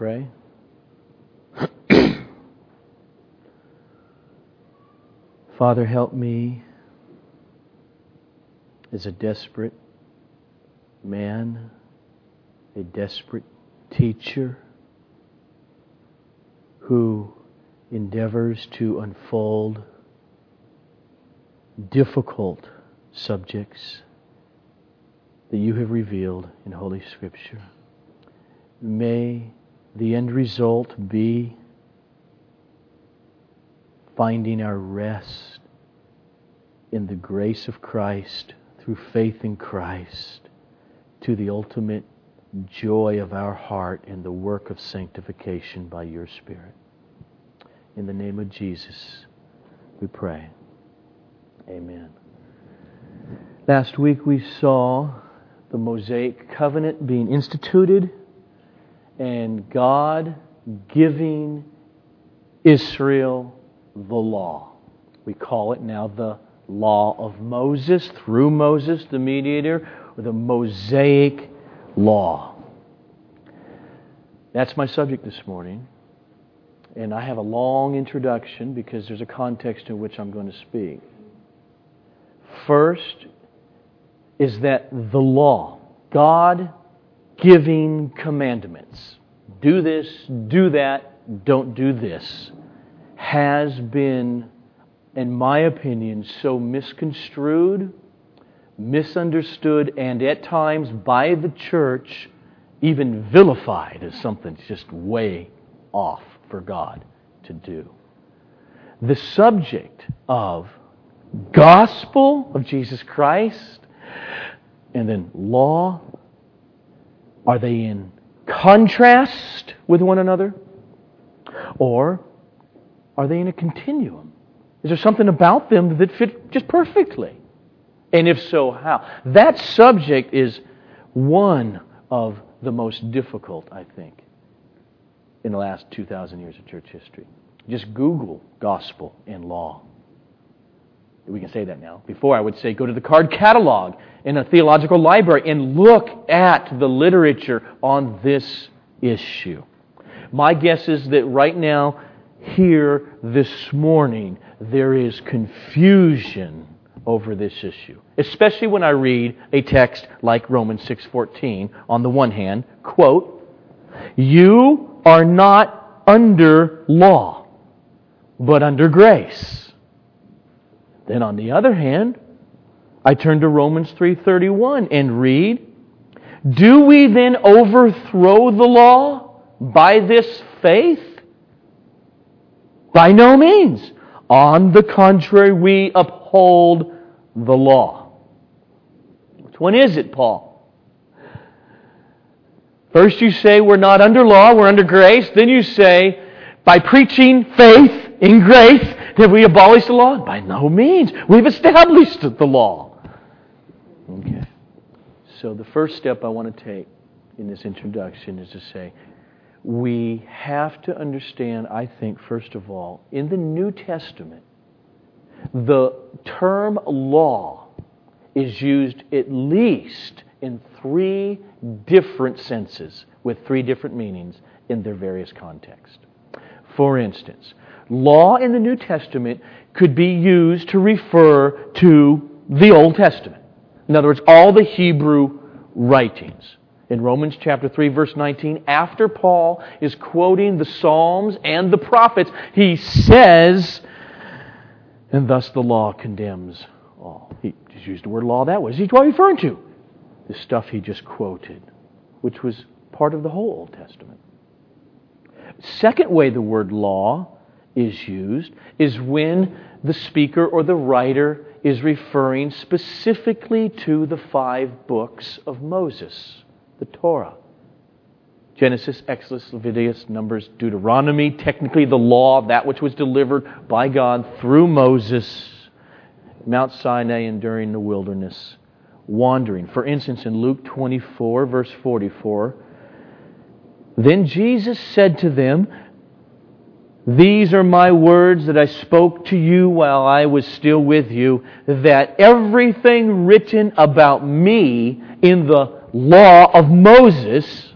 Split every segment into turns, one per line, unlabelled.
pray. Father, help me as a desperate man, a desperate teacher who endeavors to unfold difficult subjects that you have revealed in Holy Scripture. May the end result be finding our rest in the grace of Christ through faith in Christ to the ultimate joy of our heart in the work of sanctification by your Spirit. In the name of Jesus, we pray. Amen. Last week we saw the Mosaic covenant being instituted and God giving Israel the law. We call it now the law of Moses, through Moses, the mediator, or the Mosaic law. That's my subject this morning. And I have a long introduction because there's a context in which I'm going to speak. First is that the law, God giving commandments, do this, do that, don't do this, has been, in my opinion, so misconstrued, misunderstood, and at times by the church even vilified as something just way off for God to do. The subject of gospel of Jesus Christ and then law, are they in contrast with one another? Or are they in a continuum? Is there something about them that fit just perfectly? And if so, how? That subject is one of the most difficult, I think, in the last 2,000 years of church history. Just Google gospel and law. We can say that now. Before, I would say go to the card catalog in a theological library and look at the literature on this issue. My guess is that right now, here this morning, there is confusion over this issue. Especially when I read a text like Romans 6:14 on the one hand, quote, "You are not under law, but under grace." Then on the other hand, I turn to Romans 3:31 and read, "Do we then overthrow the law by this faith?" By no means. On the contrary, we uphold the law. Which one is it, Paul? First, you say we're not under law, we're under grace. Then you say, by preaching faith in grace, have we abolished the law? By no means. We've established the law. Okay. So, the first step I want to take in this introduction is to say, we have to understand, I think, first of all, in the New Testament, the term law is used at least in three different senses with three different meanings in their various contexts. For instance, law in the New Testament could be used to refer to the Old Testament. In other words, all the Hebrew writings. In Romans chapter 3 verse 19, after Paul is quoting the Psalms and the prophets, he says, and thus the law condemns all. He just used the word law that way. He's referring to? The stuff he just quoted, which was part of the whole Old Testament. Second way the word law is used is when the speaker or the writer is referring specifically to the five books of Moses, the Torah. Genesis, Exodus, Leviticus, Numbers, Deuteronomy, technically the law, that which was delivered by God through Moses, Mount Sinai and during the wilderness wandering. For instance, in Luke 24, verse 44, then Jesus said to them, These are my words that I spoke to you while I was still with you, that everything written about me in the law of Moses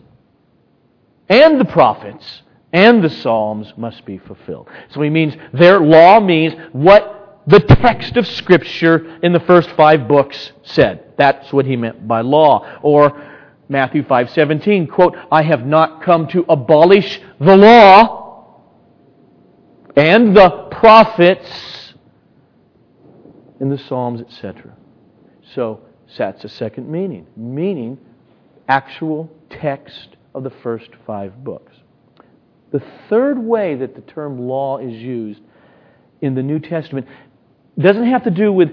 and the prophets and the Psalms must be fulfilled. So he means their law means what the text of Scripture in the first five books said. That's what he meant by law. Or Matthew 5:17, quote, I have not come to abolish the law and the prophets in the Psalms, etc. So that's a second meaning, meaning actual text of the first five books. The third way that the term law is used in the New Testament doesn't have to do with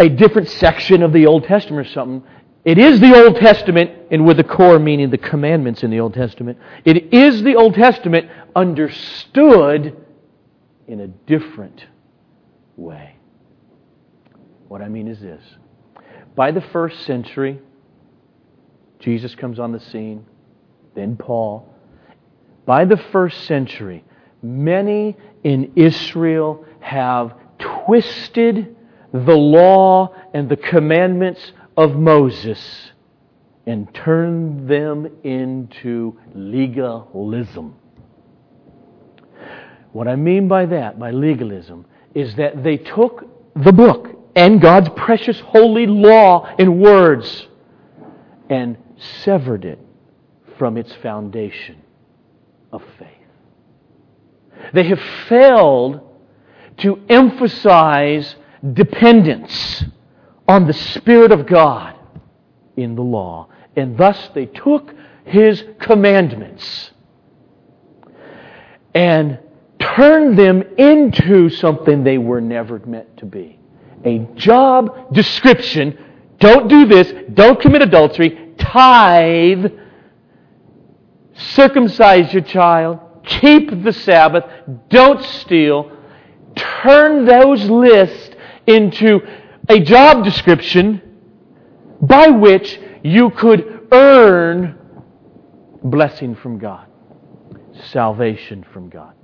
a different section of the Old Testament or something. It is the Old Testament, and with the core meaning the commandments in the Old Testament. It is the Old Testament understood in a different way. What I mean is this by the first century, Jesus comes on the scene, then Paul. By the first century, many in Israel have twisted the law and the commandments of Moses and turned them into legalism. What I mean by that, by legalism, is that they took the book and God's precious holy law in words and severed it from its foundation of faith. They have failed to emphasize dependence on the Spirit of God in the law. And thus they took His commandments and turned them into something they were never meant to be a job description. Don't do this. Don't commit adultery. Tithe. Circumcise your child. Keep the Sabbath. Don't steal. Turn those lists into a job description by which you could earn blessing from God, salvation from God.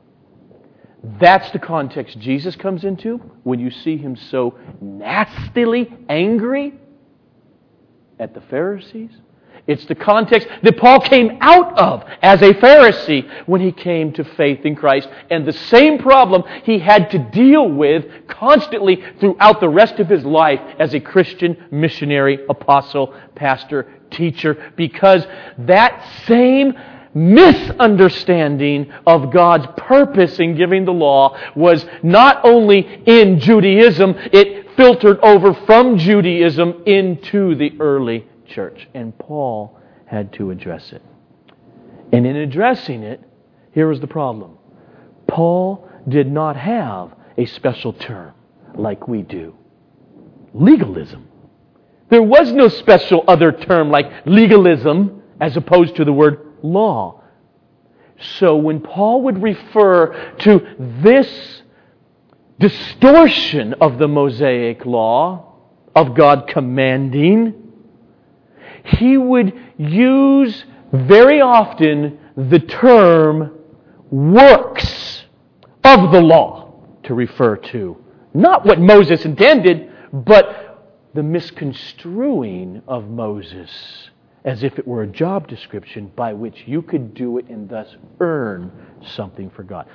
That's the context Jesus comes into when you see him so nastily angry at the Pharisees. It's the context that Paul came out of as a Pharisee when he came to faith in Christ, and the same problem he had to deal with constantly throughout the rest of his life as a Christian missionary, apostle, pastor, teacher, because that same misunderstanding of God's purpose in giving the law was not only in Judaism, it filtered over from Judaism into the early church. And Paul had to address it. And in addressing it, here was the problem Paul did not have a special term like we do legalism. There was no special other term like legalism as opposed to the word law. So when Paul would refer to this distortion of the Mosaic law, of God commanding, he would use very often the term works of the law to refer to not what Moses intended, but the misconstruing of Moses as if it were a job description by which you could do it and thus earn something for God.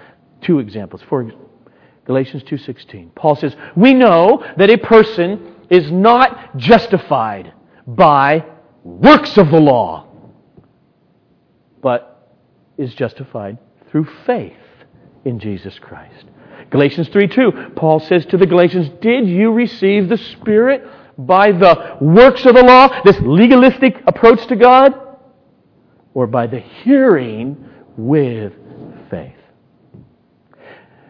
Two examples. For Galatians 2:16. Paul says, "We know that a person is not justified by works of the law, but is justified through faith in Jesus Christ." Galatians 3:2. Paul says to the Galatians, "Did you receive the Spirit by the works of the law, this legalistic approach to God, or by the hearing with faith.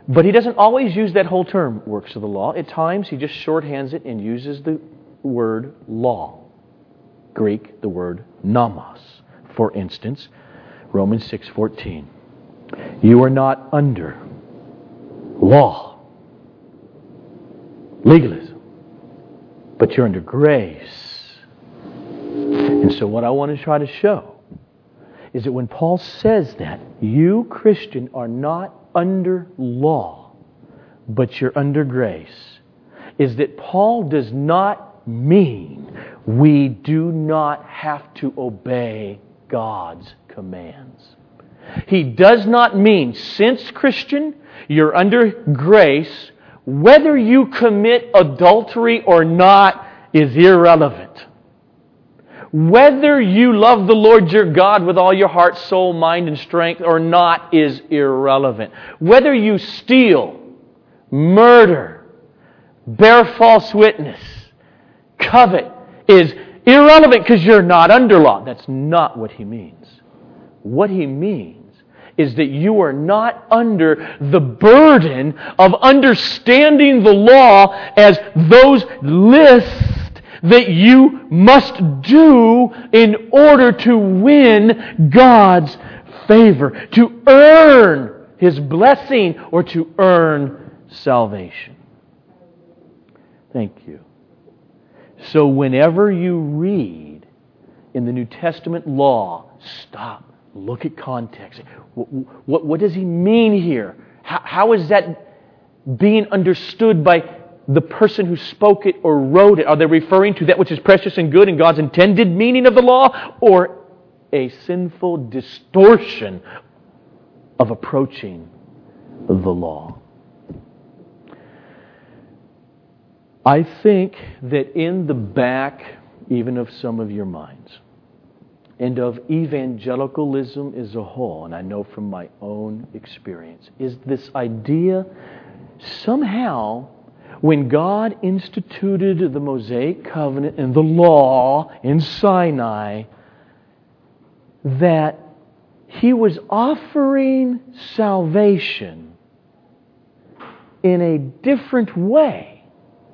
But he doesn't always use that whole term, works of the law. At times, he just shorthands it and uses the word law. Greek, the word nomos. For instance, Romans 6:14. You are not under law. Legalism but you're under grace. And so, what I want to try to show is that when Paul says that, you, Christian, are not under law, but you're under grace, is that Paul does not mean we do not have to obey God's commands. He does not mean, since Christian, you're under grace, whether you commit adultery or not is irrelevant. Whether you love the Lord your God with all your heart, soul, mind, and strength or not is irrelevant. Whether you steal, murder, bear false witness, covet is irrelevant because you're not under law. That's not what he means. What he means is that you are not under the burden of understanding the law as those lists that you must do in order to win God's favor, to earn His blessing, or to earn salvation. Thank you. So, whenever you read in the New Testament law, stop, look at context. What, what, what does he mean here? How, how is that being understood by the person who spoke it or wrote it? Are they referring to that which is precious and good in God's intended meaning of the law or a sinful distortion of approaching the law? I think that in the back, even of some of your minds, and of evangelicalism as a whole, and I know from my own experience, is this idea somehow when God instituted the Mosaic covenant and the law in Sinai, that he was offering salvation in a different way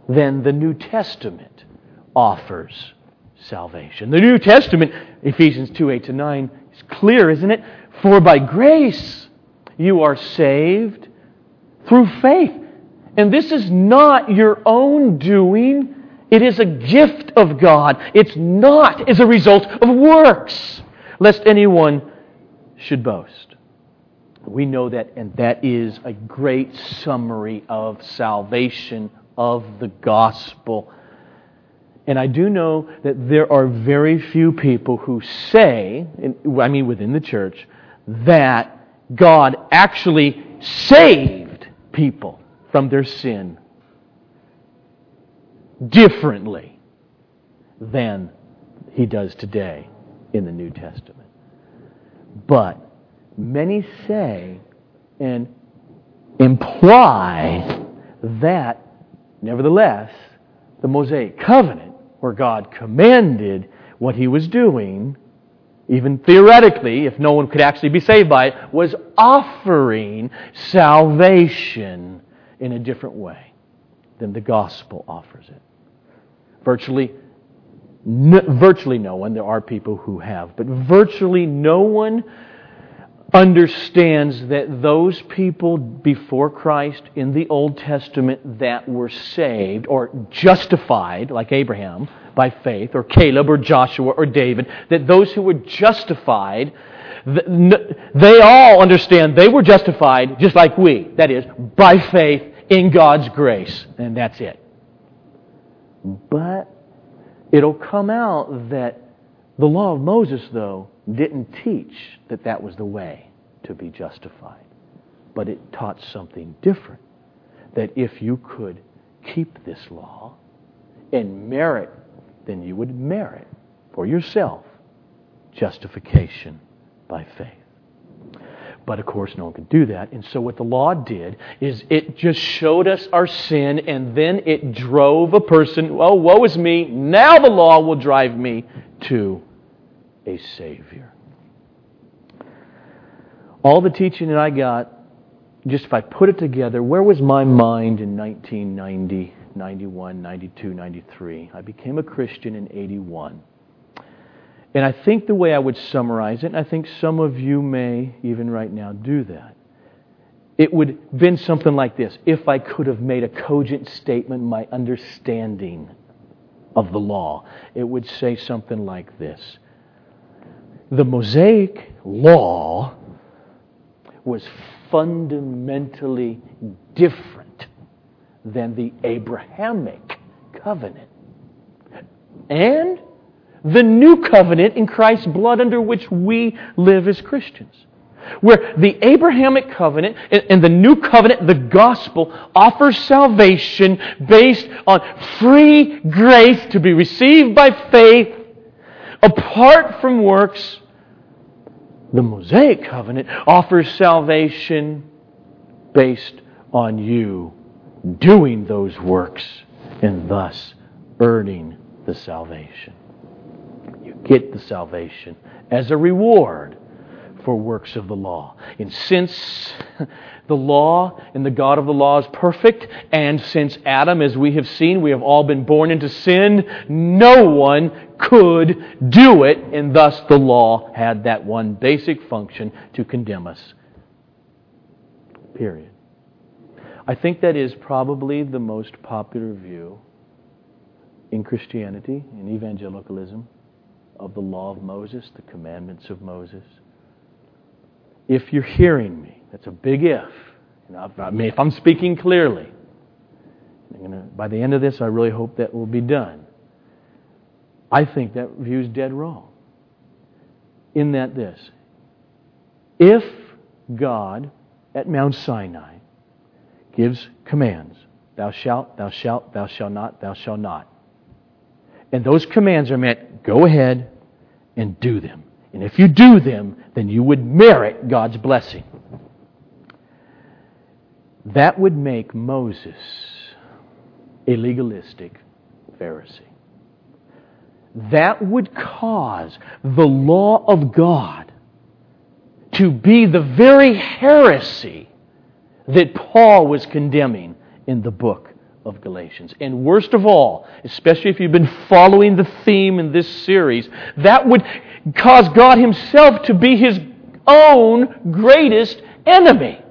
than the New Testament offers salvation. The New Testament, Ephesians 2 8 to 9, is clear, isn't it? For by grace you are saved through faith. And this is not your own doing. It is a gift of God. It's not as a result of works, lest anyone should boast. We know that, and that is a great summary of salvation of the gospel. And I do know that there are very few people who say, I mean within the church, that God actually saved people from their sin differently than he does today in the New Testament. But many say and imply that, nevertheless, the Mosaic covenant, where God commanded what he was doing, even theoretically, if no one could actually be saved by it, was offering salvation in a different way than the gospel offers it. Virtually, virtually no one, there are people who have, but virtually no one understands that those people before Christ in the Old Testament that were saved or justified, like Abraham, by faith, or Caleb, or Joshua, or David, that those who were justified they all understand they were justified just like we. That is, by faith in God's grace. And that's it. But it'll come out that the law of Moses, though, didn't teach that that was the way to be justified. But it taught something different. That if you could keep this law and merit, then you would merit for yourself justification by faith. But of course, no one could do that. And so, what the law did is it just showed us our sin, and then it drove a person, oh, woe is me. Now the law will drive me to a Savior. All the teaching that I got, just if I put it together, where was my mind in 1990, 91, 92, 93? I became a Christian in 81. And I think the way I would summarize it, and I think some of you may even right now do that, it would have been something like this. If I could have made a cogent statement, my understanding of the law, it would say something like this The Mosaic law was fundamentally different than the Abrahamic covenant. And the new covenant in Christ's blood under which we live as Christians. where the Abrahamic covenant and the new covenant, the gospel, offers salvation based on free grace to be received by faith apart from works. The Mosaic covenant offers salvation based on you doing those works and thus earning the salvation. You get the salvation as a reward for works of the law. And since the law and the God of the law is perfect, and since Adam, as we have seen, we have all been born into sin, no one could do it, and thus the law had that one basic function to condemn us. Period. I think that is probably the most popular view in Christianity, in evangelicalism, of the law of Moses, the commandments of Moses if you're hearing me. That's a big if. I mean, if I'm speaking clearly, gonna, by the end of this, I really hope that will be done. I think that view is dead wrong. In that this, if God at Mount Sinai gives commands, thou shalt, thou shalt, thou shalt not, thou shalt not, and those commands are meant, go ahead and do them. And if you do them, then you would merit God's blessing. That would make Moses a legalistic Pharisee. That would cause the law of God to be the very heresy that Paul was condemning in the book of Galatians. And worst of all, especially if you've been following the theme in this series, that would cause God Himself to be His own greatest enemy.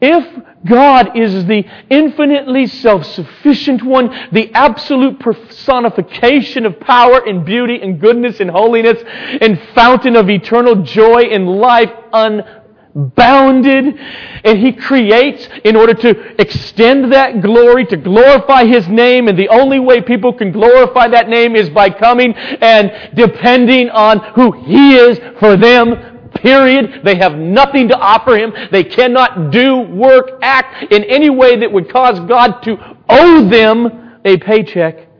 If God is the infinitely self sufficient one, the absolute personification of power and beauty and goodness and holiness and fountain of eternal joy and life, un bounded, and He creates in order to extend that glory, to glorify His name, and the only way people can glorify that name is by coming and depending on who He is for them. Period. They have nothing to offer him. They cannot do, work, act in any way that would cause God to owe them a paycheck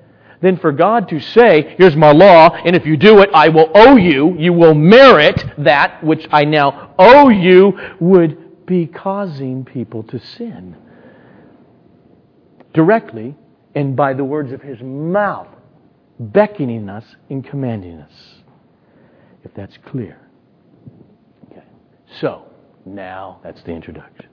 than for God to say, Here's my law, and if you do it, I will owe you. You will merit that which I now owe you, would be causing people to sin. Directly and by the words of his mouth, beckoning us and commanding us. If that's clear. Okay. So, now that's the introduction.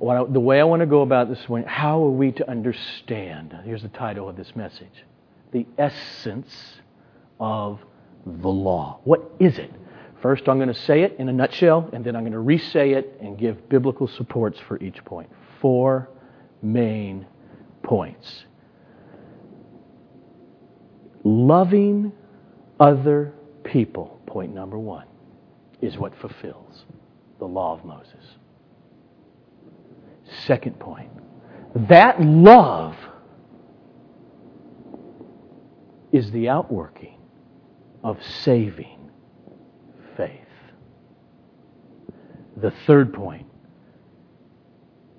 I, the way I want to go about this morning, how are we to understand? Here's the title of this message the essence of the law. What is it? First, I'm going to say it in a nutshell, and then I'm going to re say it and give biblical supports for each point. Four main points. Loving other people, point number one, is what fulfills the law of Moses. Second point, that love is the outworking of saving faith. The third point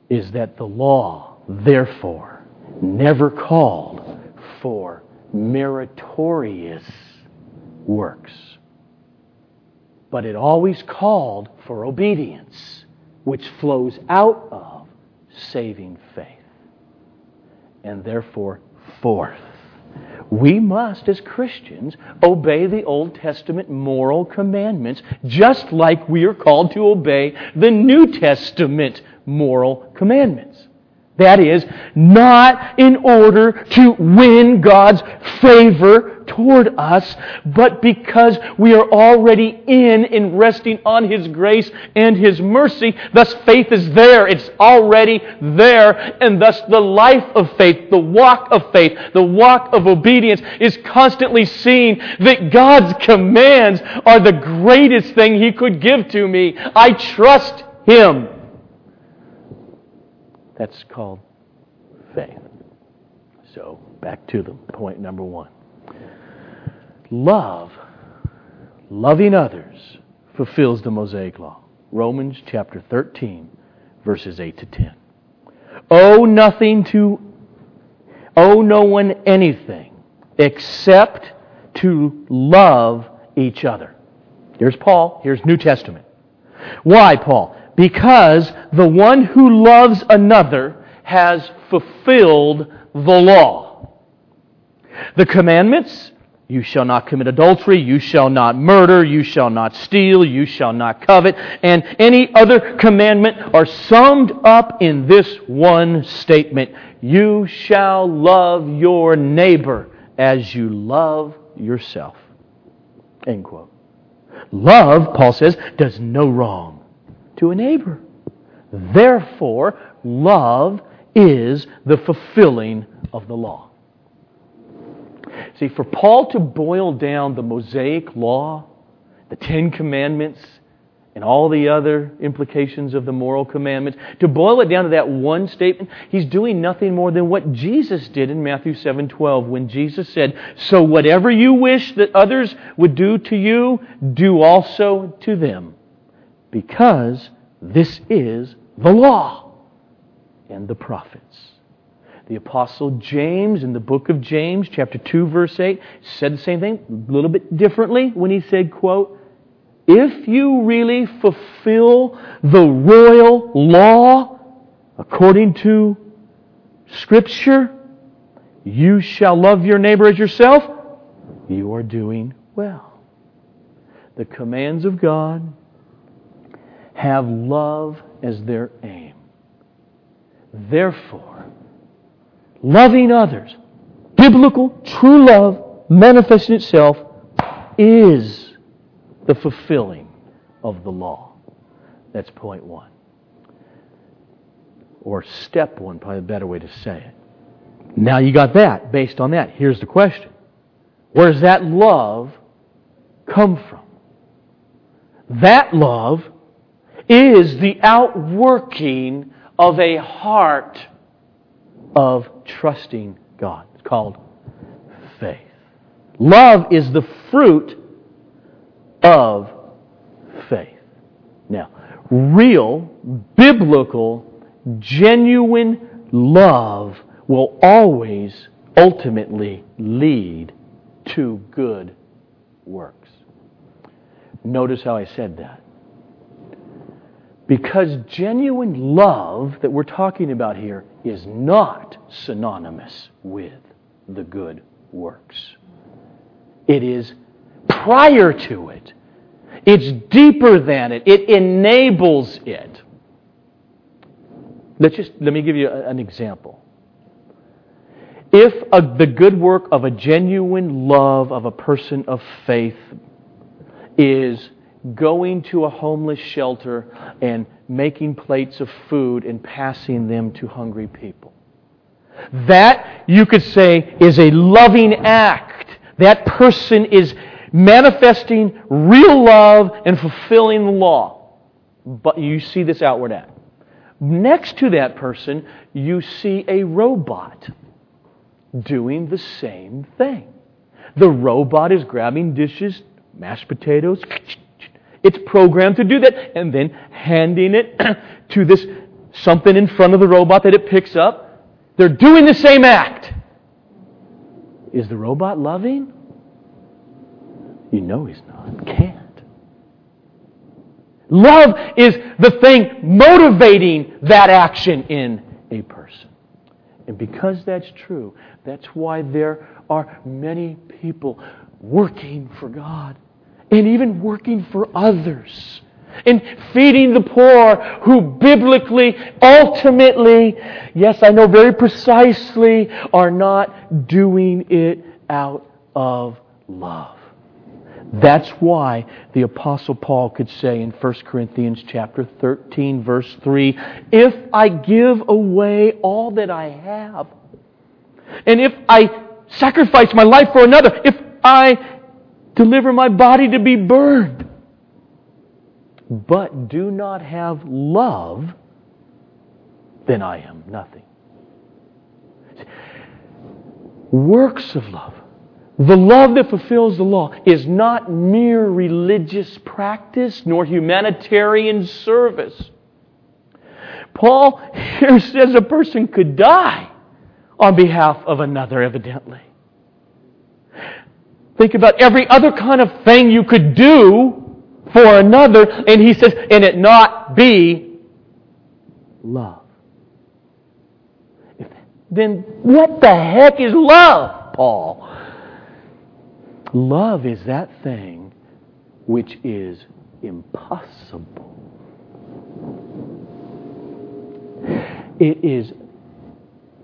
is that the law, therefore, never called for meritorious works, but it always called for obedience, which flows out of saving faith. And therefore, fourth, we must, as Christians, obey the Old Testament moral commandments just like we are called to obey the New Testament moral commandments. That is, not in order to win God's favor toward us, but because we are already in and resting on His grace and His mercy. Thus, faith is there. It's already there. And thus, the life of faith, the walk of faith, the walk of obedience is constantly seeing that God's commands are the greatest thing He could give to me. I trust Him. That's called faith. So, back to the point number one. Love, loving others, fulfills the Mosaic law? Romans chapter 13, verses 8 to 10. Owe nothing to, owe no one anything except to love each other. Here's Paul, here's New Testament. Why, Paul? Because the one who loves another has fulfilled the law. The commandments you shall not commit adultery, you shall not murder, you shall not steal, you shall not covet, and any other commandment are summed up in this one statement You shall love your neighbor as you love yourself. End quote. Love, Paul says, does no wrong to a neighbor. Therefore, love is the fulfilling of the law. See, for Paul to boil down the Mosaic law, the Ten Commandments, and all the other implications of the moral commandments, to boil it down to that one statement, he's doing nothing more than what Jesus did in Matthew 7:12 when Jesus said, "So whatever you wish that others would do to you, do also to them, because this is the law and the prophets." The apostle James in the book of James, chapter 2 verse 8, said the same thing a little bit differently when he said, quote, if you really fulfill the royal law according to scripture, you shall love your neighbor as yourself, you are doing well. The commands of God have love as their aim. Therefore, loving others, biblical, true love, manifesting itself, is the fulfilling of the law. That's point one. Or step one, probably a better way to say it. Now you got that. Based on that, here's the question Where does that love come from? That love is the outworking of a heart of trusting God. It's called faith. Love is the fruit of faith. Now, real, biblical, genuine love will always ultimately lead to good works. Notice how I said that. Because genuine love that we're talking about here is not synonymous with the good works. It is prior to it. It's deeper than it. It enables it. Let's just let me give you an example. If a, the good work of a genuine love of a person of faith is going to a homeless shelter and making plates of food and passing them to hungry people. That, you could say, is a loving act. That person is manifesting real love and fulfilling the law. But you see this outward act. Next to that person, you see a robot doing the same thing. The robot is grabbing dishes, mashed potatoes, it's programmed to do that, and then handing it to this something in front of the robot that it picks up. They're doing the same act. Is the robot loving? You know he's not. Can't. Love is the thing motivating that action in a person. And because that's true, that's why there are many people working for God and even working for others and feeding the poor who biblically, ultimately, yes, I know very precisely, are not doing it out of love. That's why the apostle Paul could say in 1 Corinthians chapter 13 verse 3, if I give away all that I have, and if I sacrifice my life for another, if I deliver my body to be burned, but do not have love, then I am nothing. Works of love The love that fulfills the law is not mere religious practice nor humanitarian service. Paul here says a person could die on behalf of another, evidently. Think about every other kind of thing you could do for another, and he says, and it not be love. Then what the heck is love, Paul? Love is that thing which is impossible. It is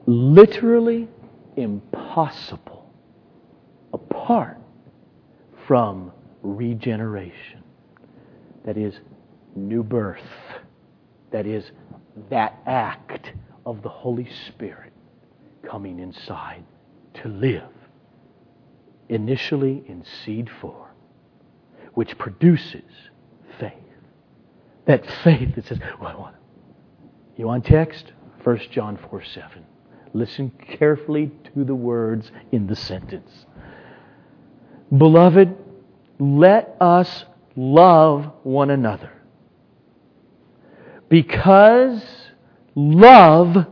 literally impossible apart from regeneration. That is, new birth. That is, that act of the Holy Spirit coming inside to live initially in seed form, which produces faith. That faith that says, well, you want text? 1 John 4 7. Listen carefully to the words in the sentence. Beloved, let us love one another. Because love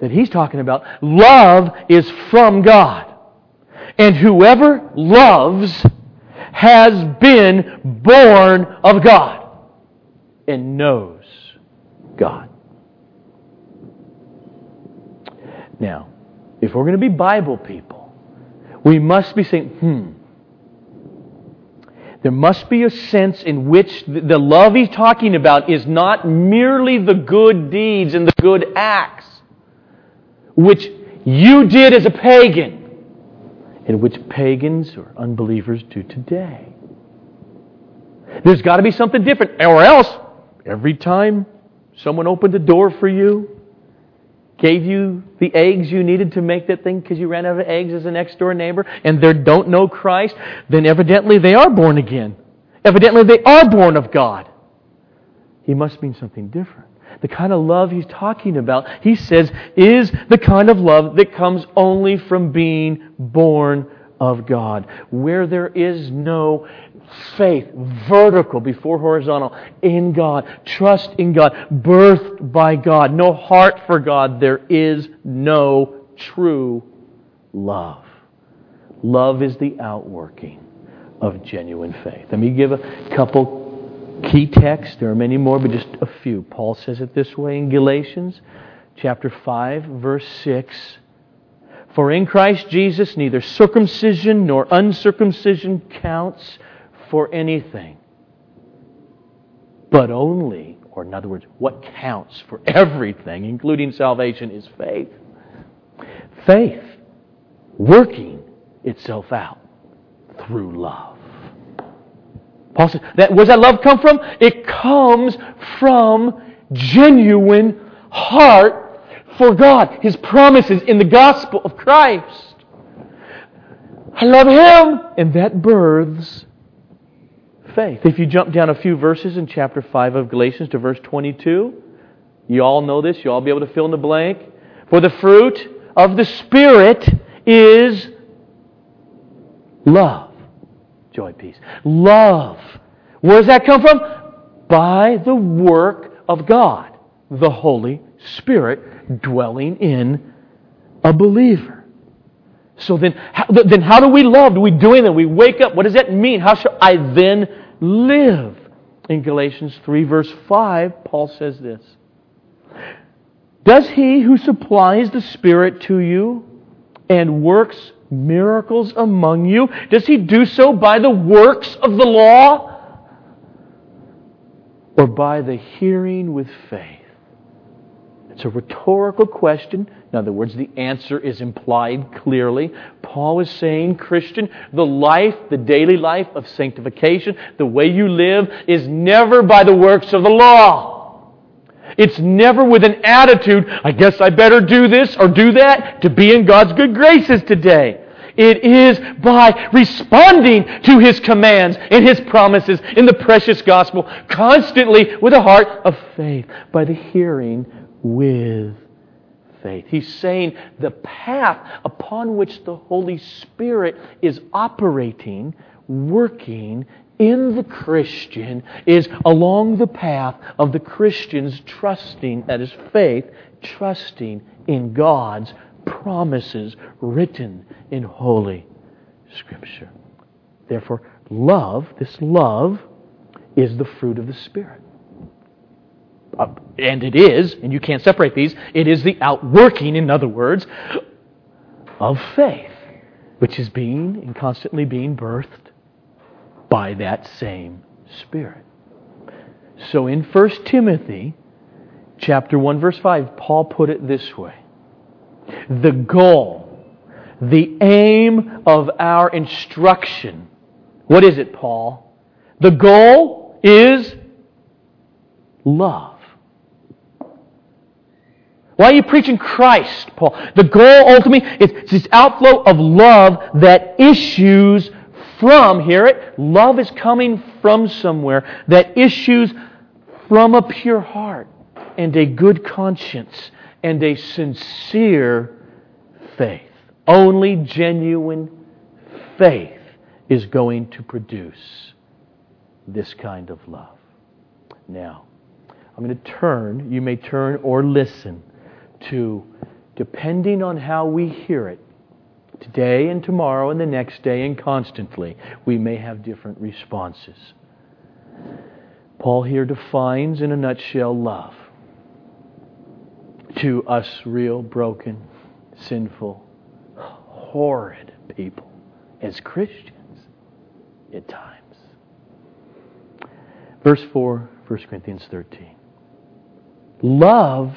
that he's talking about, love is from God. And whoever loves has been born of God and knows God. Now, if we're going to be Bible people, we must be saying, hmm, there must be a sense in which the love he's talking about is not merely the good deeds and the good acts which you did as a pagan in which pagans or unbelievers do today. There's got to be something different, or else every time someone opened a door for you, gave you the eggs you needed to make that thing because you ran out of eggs as a next door neighbor, and they don't know Christ, then evidently they are born again. Evidently they are born of God. He must mean something different. The kind of love he's talking about, he says, is the kind of love that comes only from being born of God. Where there is no faith, vertical before horizontal, in God, trust in God, birthed by God, no heart for God, there is no true love. Love is the outworking of genuine faith. Let me give a couple key texts. There are many more, but just a few. Paul says it this way in Galatians chapter 5, verse 6. For in Christ Jesus neither circumcision nor uncircumcision counts for anything, but only, or in other words, what counts for everything, including salvation, is faith. Faith working itself out through love. Paul says, that, where's that love come from? It comes from genuine heart for God. His promises in the gospel of Christ. I love Him! And that births faith. If you jump down a few verses in chapter 5 of Galatians to verse 22, you all know this, you all be able to fill in the blank. For the fruit of the Spirit is love joy, peace. Love. Where does that come from? By the work of God, the Holy Spirit dwelling in a believer. So then, how, then how do we love? Do we do anything? We wake up. What does that mean? How shall I then live? In Galatians 3, verse 5, Paul says this Does he who supplies the Spirit to you and works miracles among you? Does he do so by the works of the law or by the hearing with faith? It's a rhetorical question. In other words, the answer is implied clearly. Paul is saying, Christian, the life, the daily life of sanctification, the way you live, is never by the works of the law. It's never with an attitude, I guess I better do this or do that to be in God's good graces today. It is by responding to His commands and His promises in the precious gospel, constantly with a heart of faith, by the hearing with faith. He's saying the path upon which the Holy Spirit is operating, working in the Christian is along the path of the Christian's trusting, that is faith, trusting in God's promises written in Holy Scripture. Therefore, love, this love, is the fruit of the Spirit. And it is, and you can't separate these, it is the outworking, in other words, of faith, which is being and constantly being birthed by that same Spirit. So in 1 Timothy chapter 1 verse 5, Paul put it this way. The goal, the aim of our instruction. What is it, Paul? The goal is love. Why are you preaching Christ, Paul? The goal ultimately is this outflow of love that issues from, hear it, love is coming from somewhere that issues from a pure heart and a good conscience and a sincere faith. Only genuine faith is going to produce this kind of love. Now, I'm going to turn, you may turn or listen to, depending on how we hear it, Today and tomorrow and the next day and constantly, we may have different responses. Paul here defines in a nutshell love to us real, broken, sinful, horrid people as Christians at times. Verse 4, 1 Corinthians 13. Love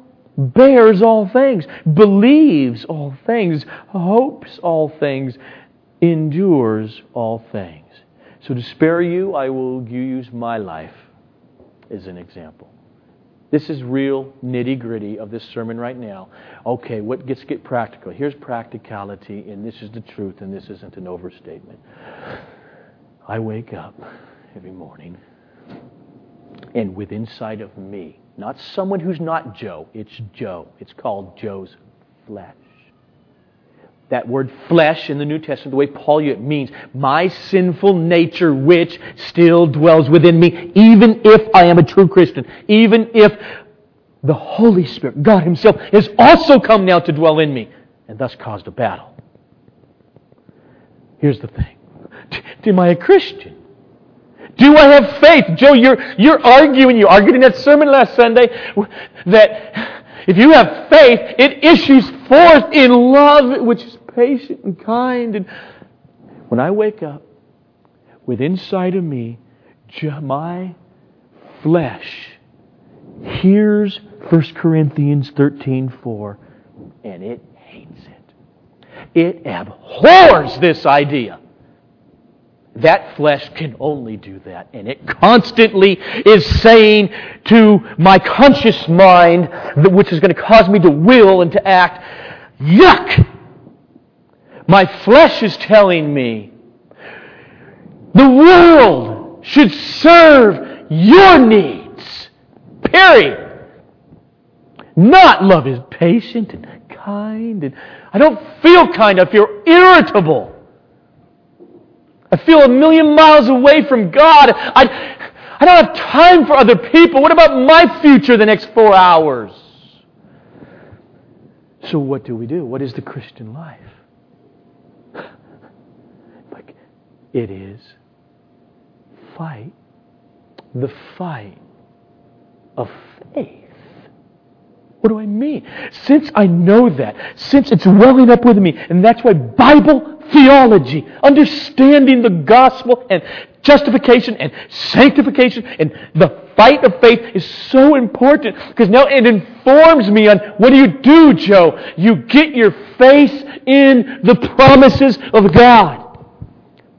bears all things, believes all things, hopes all things, endures all things. So to spare you, I will use my life as an example. This is real nitty gritty of this sermon right now. Okay, what gets get practical? Here's practicality, and this is the truth, and this isn't an overstatement. I wake up every morning, and within sight of me not someone who's not Joe. It's Joe. It's called Joe's flesh. That word flesh in the New Testament, the way Paul used it means my sinful nature which still dwells within me, even if I am a true Christian, even if the Holy Spirit, God Himself, has also come now to dwell in me and thus caused a battle. Here's the thing. Am I a Christian? Do I have faith? Joe, you're, you're arguing, you argued in that sermon last Sunday that if you have faith, it issues forth in love, which is patient and kind. And when I wake up, with inside of me, my flesh hears 1 Corinthians 13:4 and it hates it. It abhors this idea that flesh can only do that. And it constantly is saying to my conscious mind, which is going to cause me to will and to act, yuck! My flesh is telling me the world should serve your needs. Period. Not love is patient and kind. And I don't feel kind. I feel irritable. I feel a million miles away from God. I, I don't have time for other people. What about my future the next four hours? So, what do we do? What is the Christian life? Like, it is fight the fight of faith. What do I mean? Since I know that, since it's welling up with me, and that's why Bible theology, understanding the gospel and justification and sanctification and the fight of faith is so important because now it informs me on what do you do, Joe? You get your face in the promises of God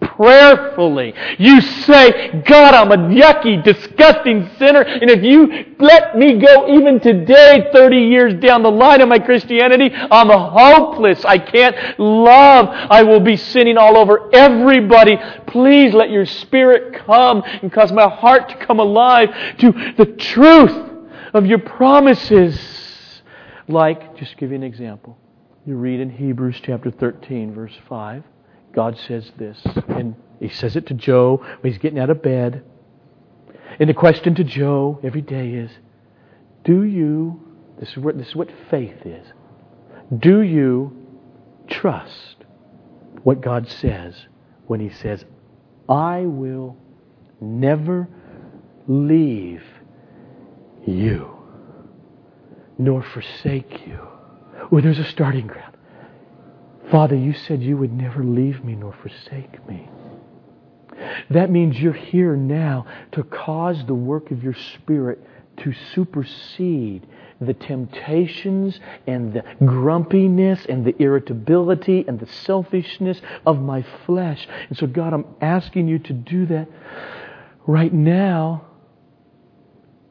prayerfully. You say, God, I'm a yucky, disgusting sinner, and if you let me go even today, 30 years down the line of my Christianity, I'm hopeless. I can't love. I will be sinning all over everybody. Please let your Spirit come and cause my heart to come alive to the truth of your promises. Like, just give you an example. You read in Hebrews chapter 13, verse 5. God says this, and He says it to Joe when he's getting out of bed. And the question to Joe every day is Do you, this is what, this is what faith is, do you trust what God says when He says, I will never leave you nor forsake you? Well, there's a starting ground. Father, you said you would never leave me nor forsake me. That means you're here now to cause the work of your Spirit to supersede the temptations and the grumpiness and the irritability and the selfishness of my flesh. And so, God, I'm asking you to do that right now.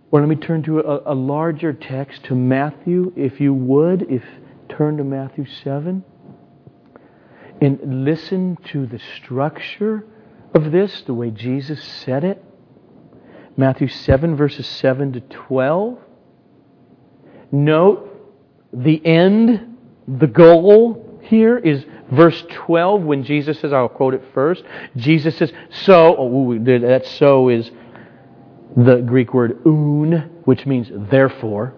Or let me turn to a, a larger text, to Matthew, if you would, if turn to Matthew 7 and listen to the structure of this, the way Jesus said it. Matthew 7, verses 7 to 12. Note the end, the goal here is verse 12 when Jesus says, I'll quote it first. Jesus says, So, oh, that so is the Greek word oun, which means therefore.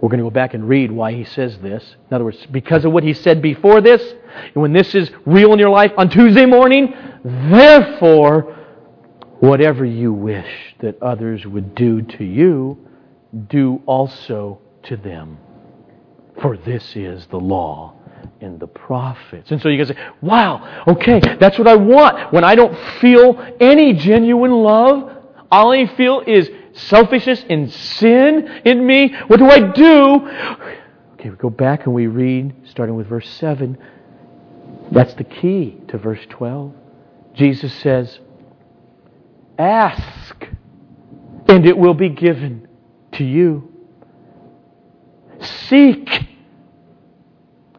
We're going to go back and read why he says this. In other words, because of what he said before this, and when this is real in your life on Tuesday morning, therefore, whatever you wish that others would do to you, do also to them. For this is the law and the prophets. And so you can say, wow, okay, that's what I want. When I don't feel any genuine love, all I feel is selfishness and sin in me? What do I do? Okay, we go back and we read, starting with verse 7. That's the key to verse 12. Jesus says, Ask, and it will be given to you. Seek,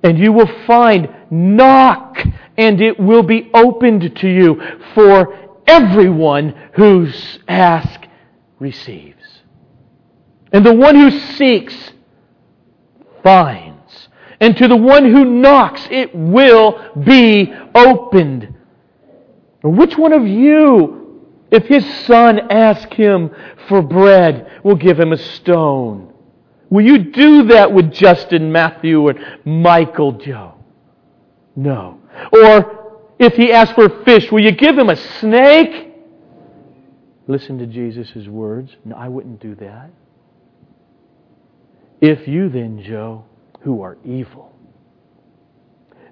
and you will find. Knock, and it will be opened to you. For everyone who asks receives. And the one who seeks finds. And to the one who knocks, it will be opened. Which one of you, if his son asks him for bread, will give him a stone? Will you do that with Justin, Matthew, and Michael Joe? No. Or if he asks for fish, will you give him a snake? listen to Jesus' words. No, I wouldn't do that. If you then, Joe, who are evil,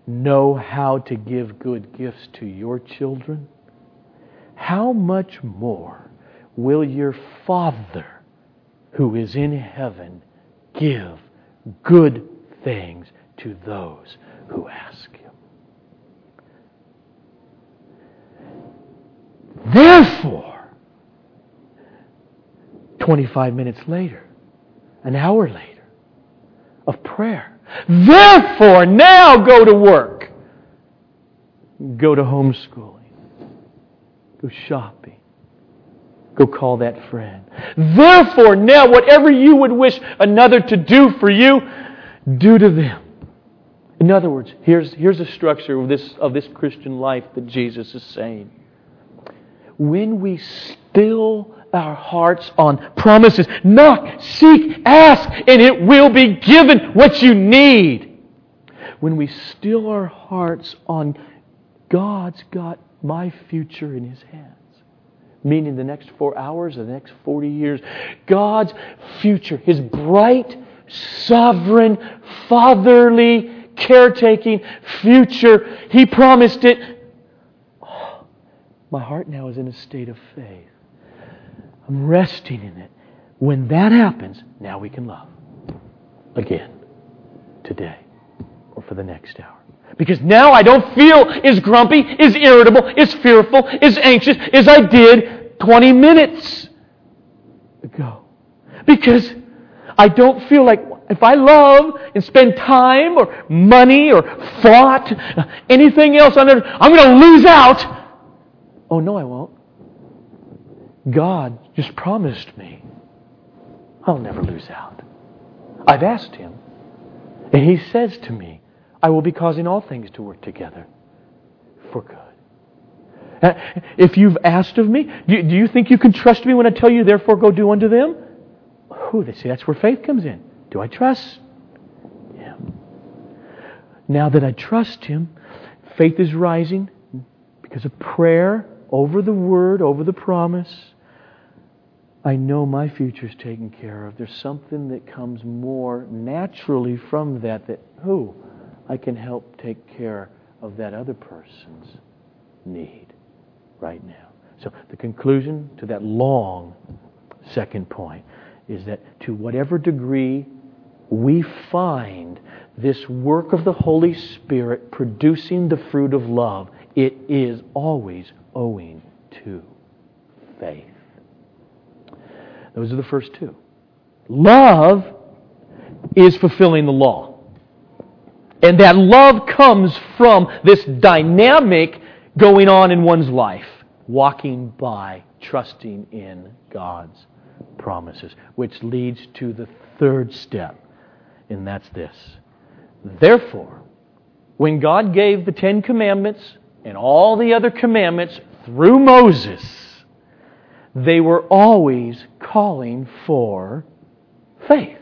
know how to give good gifts to your children, how much more will your Father who is in heaven give good things to those who ask Him? Therefore, 25 minutes later, an hour later, of prayer. Therefore, now go to work. Go to homeschooling. Go shopping. Go call that friend. Therefore, now, whatever you would wish another to do for you, do to them. In other words, here's, here's the structure of this, of this Christian life that Jesus is saying. When we still our hearts on promises. Knock, seek, ask, and it will be given what you need. When we still our hearts on God's got my future in His hands, meaning the next four hours, the next 40 years, God's future, His bright, sovereign, fatherly, caretaking future, He promised it. Oh, my heart now is in a state of faith. I'm resting in it. When that happens, now we can love again today or for the next hour. Because now I don't feel as grumpy, as irritable, as fearful, as anxious as I did 20 minutes ago. Because I don't feel like if I love and spend time or money or thought, anything else on earth, I'm going to lose out. Oh, no, I won't. God just promised me I'll never lose out. I've asked Him. And He says to me, I will be causing all things to work together for good. Uh, if you've asked of me, do you think you can trust me when I tell you, therefore go do unto them? Who? They say that's where faith comes in. Do I trust Him? Now that I trust Him, faith is rising because of prayer over the Word, over the promise. I know my future is taken care of. There's something that comes more naturally from that that, who? I can help take care of that other person's need right now. So the conclusion to that long second point is that to whatever degree we find this work of the Holy Spirit producing the fruit of love, it is always owing to faith. Those are the first two. Love is fulfilling the law. And that love comes from this dynamic going on in one's life, walking by, trusting in God's promises, which leads to the third step, and that's this. Therefore, when God gave the Ten Commandments and all the other commandments through Moses, they were always calling for faith.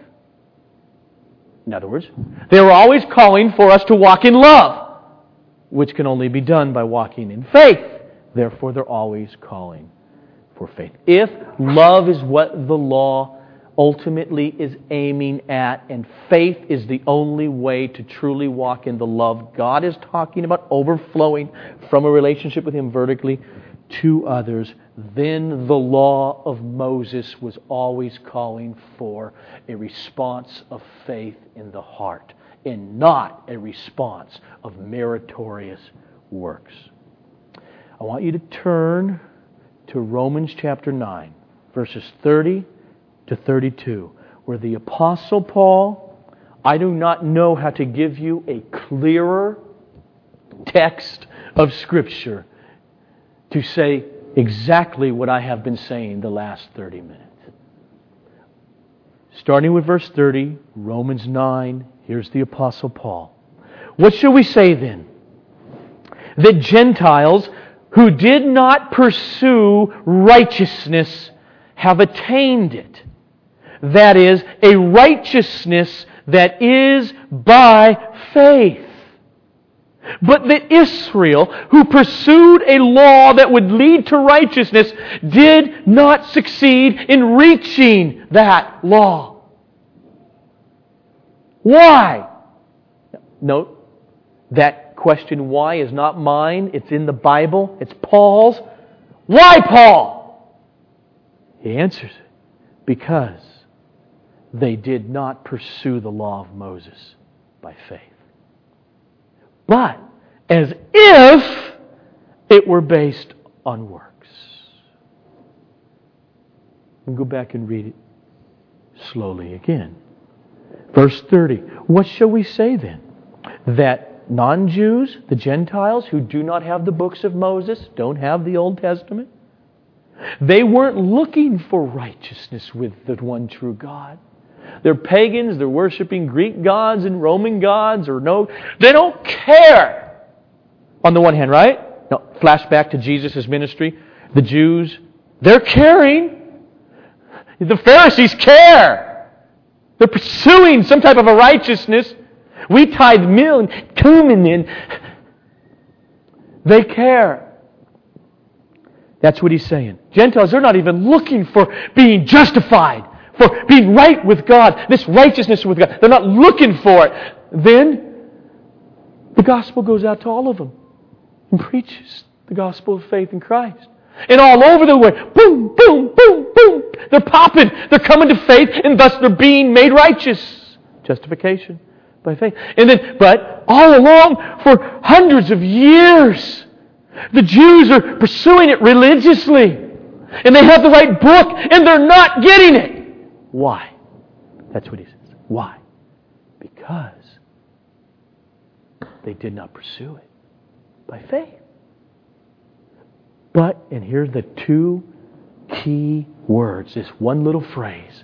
In other words, they were always calling for us to walk in love, which can only be done by walking in faith. Therefore, they're always calling for faith. If love is what the law ultimately is aiming at, and faith is the only way to truly walk in the love God is talking about, overflowing from a relationship with Him vertically to others, then the law of Moses was always calling for a response of faith in the heart and not a response of meritorious works. I want you to turn to Romans chapter 9, verses 30 to 32, where the Apostle Paul, I do not know how to give you a clearer text of Scripture to say exactly what I have been saying the last 30 minutes. Starting with verse 30, Romans 9, here's the Apostle Paul. What shall we say then? That Gentiles who did not pursue righteousness have attained it. That is, a righteousness that is by faith. But that Israel, who pursued a law that would lead to righteousness, did not succeed in reaching that law. Why? Note that question why is not mine. It's in the Bible. It's Paul's. Why, Paul? He answers it because they did not pursue the law of Moses by faith but as if it were based on works. We'll go back and read it slowly again. Verse 30. What shall we say then? That non Jews, the Gentiles who do not have the books of Moses, don't have the Old Testament, they weren't looking for righteousness with the one true God. They're pagans. They're worshiping Greek gods and Roman gods or no. They don't care. On the one hand, right? Now, flashback to Jesus' ministry. The Jews, they're caring. The Pharisees care. They're pursuing some type of a righteousness. We tithe meal and cumin in. They care. That's what he's saying. Gentiles, they're not even looking for being justified for being right with God, this righteousness with God. They're not looking for it. Then the gospel goes out to all of them and preaches the gospel of faith in Christ. And all over the way, boom, boom, boom, boom. They're popping. They're coming to faith, and thus they're being made righteous. Justification by faith. And then, but all along, for hundreds of years, the Jews are pursuing it religiously. And they have the right book, and they're not getting it. Why? That's what he says. Why? Because they did not pursue it by faith. But, and here's the two key words, this one little phrase.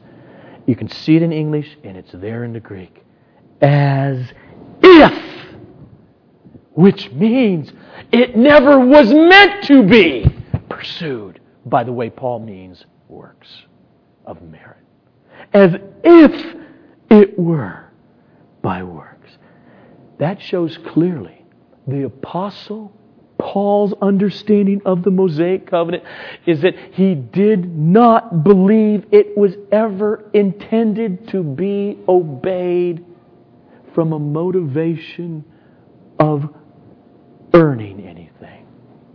You can see it in English, and it's there in the Greek. As if, which means it never was meant to be pursued by the way Paul means works of merit. As if it were by works. That shows clearly the apostle Paul's understanding of the Mosaic covenant is that he did not believe it was ever intended to be obeyed from a motivation of earning anything.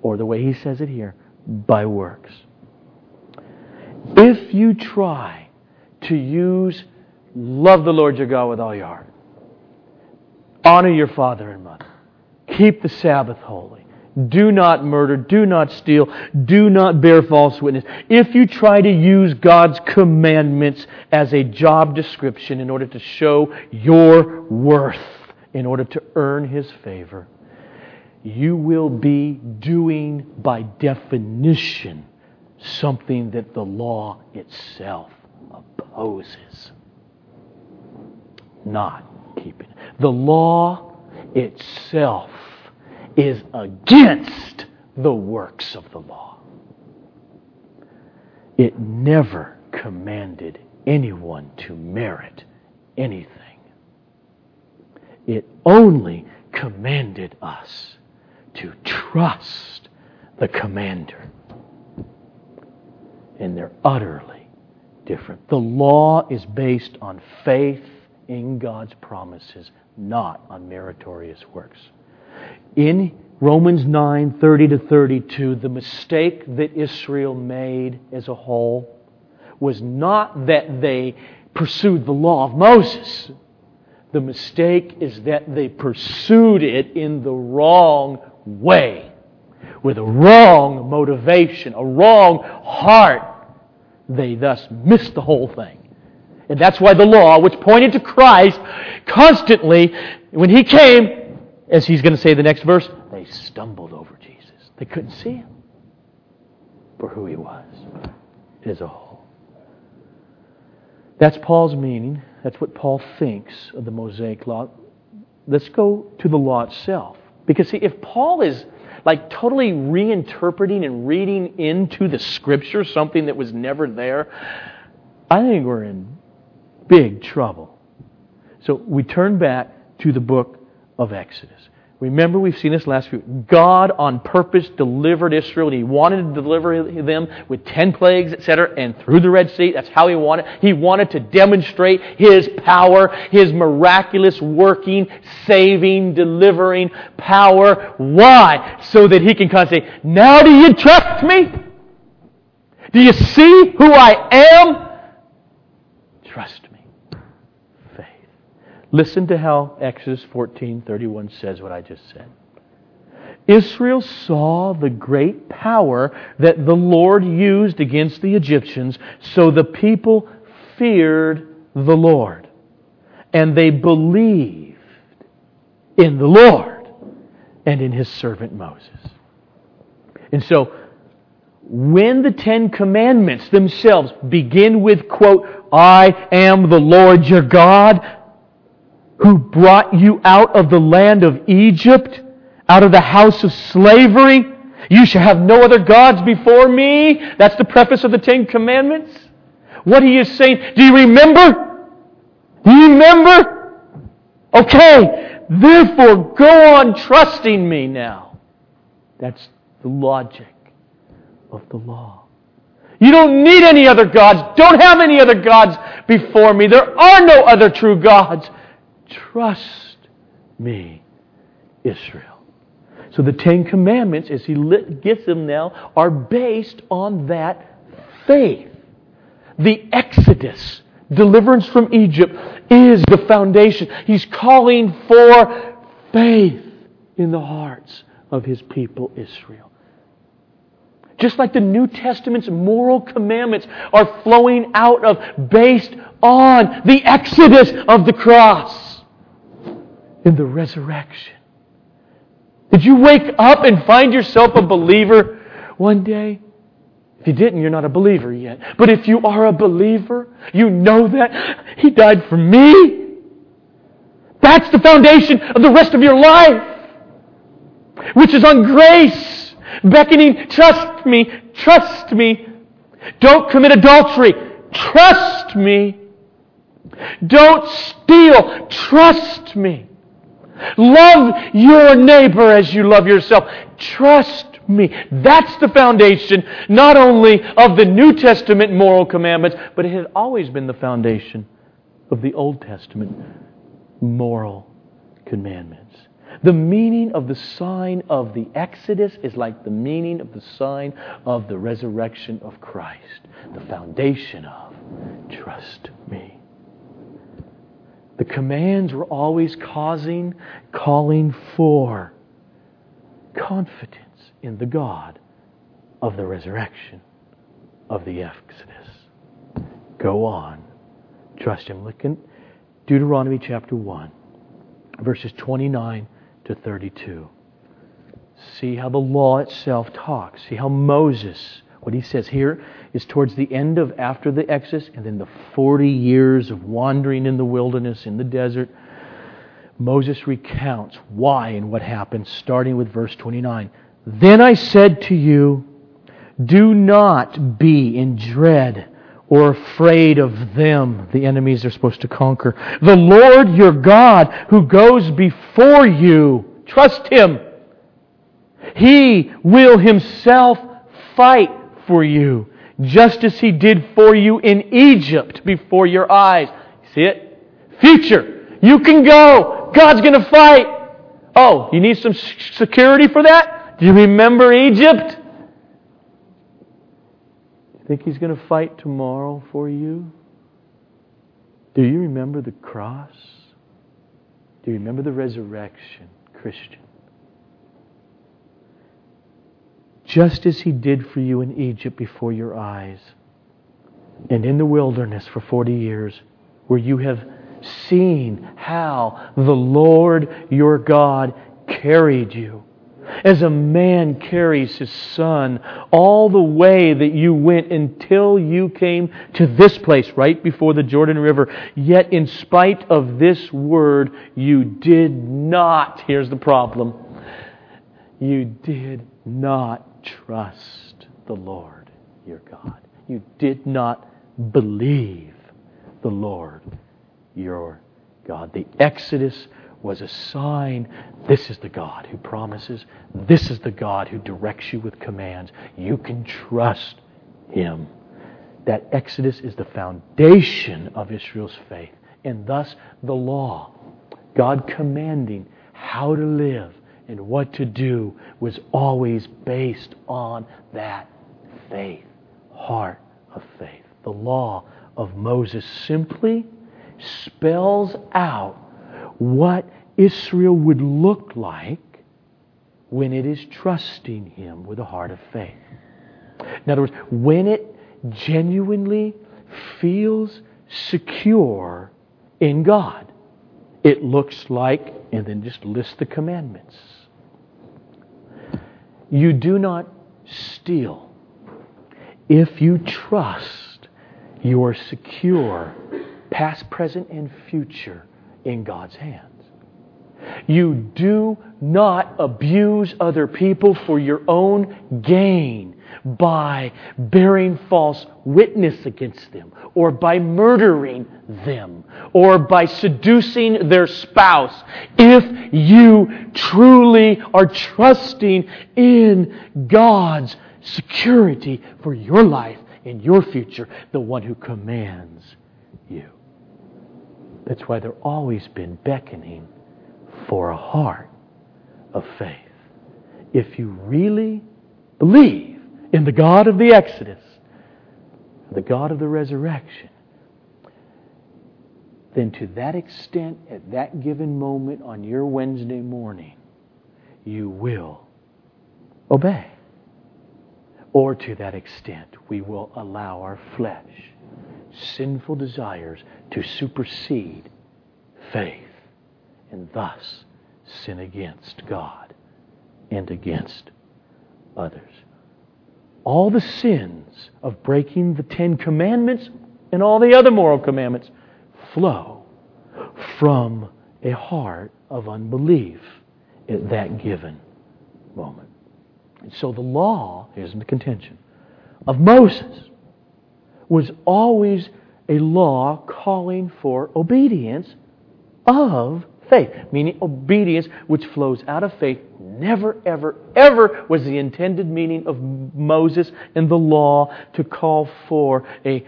Or the way he says it here, by works. If you try to use love the Lord your God with all your heart, honor your father and mother, keep the Sabbath holy, do not murder, do not steal, do not bear false witness. If you try to use God's commandments as a job description in order to show your worth, in order to earn His favor, you will be doing by definition something that the law itself opposes. Not keeping. The law itself is against the works of the law. It never commanded anyone to merit anything. It only commanded us to trust the commander. And they're utterly different. The law is based on faith in God's promises, not on meritorious works. In Romans 9 30 to 32, the mistake that Israel made as a whole was not that they pursued the law of Moses. The mistake is that they pursued it in the wrong way, with a wrong motivation, a wrong heart. They thus missed the whole thing. And that's why the law, which pointed to Christ constantly, when He came, as He's going to say the next verse, they stumbled over Jesus. They couldn't see Him for who He was as a whole. That's Paul's meaning. That's what Paul thinks of the Mosaic law. Let's go to the law itself. Because see, if Paul is like totally reinterpreting and reading into the scripture something that was never there, I think we're in big trouble. So we turn back to the book of Exodus. Remember, we've seen this last week. God on purpose delivered Israel, and He wanted to deliver them with ten plagues, etc., and through the Red Sea. That's how He wanted. He wanted to demonstrate His power, His miraculous working, saving, delivering power. Why? So that He can kind of say, Now do you trust me? Do you see who I am? Trust me. Listen to how Exodus 14:31 says what I just said. Israel saw the great power that the Lord used against the Egyptians, so the people feared the Lord. And they believed in the Lord and in his servant Moses. And so, when the Ten Commandments themselves begin with, quote, I am the Lord your God, who brought you out of the land of Egypt, out of the house of slavery. You shall have no other gods before me. That's the preface of the Ten Commandments. What he is saying? Do you remember? Do you remember? Okay, therefore go on trusting me now. That's the logic of the law. You don't need any other gods. Don't have any other gods before me. There are no other true gods. Trust me, Israel. So the Ten Commandments, as he gets them now, are based on that faith. The Exodus, deliverance from Egypt, is the foundation. He's calling for faith in the hearts of his people, Israel. Just like the New Testament's moral commandments are flowing out of, based on the exodus of the cross in the resurrection. Did you wake up and find yourself a believer one day? If you didn't, you're not a believer yet. But if you are a believer, you know that He died for me. That's the foundation of the rest of your life, which is on grace, beckoning, trust me, trust me. Don't commit adultery, trust me. Don't steal, trust me. Love your neighbor as you love yourself. Trust me. That's the foundation not only of the New Testament moral commandments, but it had always been the foundation of the Old Testament moral commandments. The meaning of the sign of the Exodus is like the meaning of the sign of the resurrection of Christ. The foundation of trust me. The commands were always causing, calling for confidence in the God of the resurrection of the Exodus. Go on. Trust Him. Look in Deuteronomy chapter 1, verses 29 to 32. See how the law itself talks. See how Moses, what he says here is towards the end of after the Exodus and then the 40 years of wandering in the wilderness, in the desert. Moses recounts why and what happened, starting with verse 29. Then I said to you, Do not be in dread or afraid of them, the enemies they're supposed to conquer. The Lord your God, who goes before you, trust Him. He will Himself fight for you, just as He did for you in Egypt before your eyes. See it? Future. You can go. God's going to fight. Oh, you need some security for that? Do you remember Egypt? You think he's going to fight tomorrow for you? Do you remember the cross? Do you remember the resurrection, Christian? Just as he did for you in Egypt before your eyes and in the wilderness for 40 years, where you have seen how the Lord your God carried you as a man carries his son all the way that you went until you came to this place right before the Jordan River. Yet, in spite of this word, you did not, here's the problem, you did not trust the Lord your God. You did not believe the Lord your God. The Exodus was a sign this is the God who promises, this is the God who directs you with commands. You can trust Him. That Exodus is the foundation of Israel's faith, and thus the law. God commanding how to live and what to do was always based on that faith, heart of faith. The law of Moses simply spells out what Israel would look like when it is trusting Him with a heart of faith. In other words, when it genuinely feels secure in God, it looks like, and then just list the commandments. You do not steal. If you trust, you are secure, past, present, and future in God's hands. You do not abuse other people for your own gain by bearing false witness against them, or by murdering them, or by seducing their spouse. If you truly are trusting in God's security for your life and your future, the one who commands you. That's why they're always been beckoning for a heart of faith. if you really believe in the God of the Exodus, the God of the resurrection, then to that extent, at that given moment on your Wednesday morning, you will obey. Or to that extent, we will allow our flesh, sinful desires, to supersede faith and thus sin against God and against others. All the sins of breaking the Ten Commandments and all the other moral commandments flow from a heart of unbelief at that given moment. And so the law, here's the contention, of Moses was always a law calling for obedience of faith, meaning obedience which flows out of faith. Never, ever, ever was the intended meaning of Moses and the law to call for a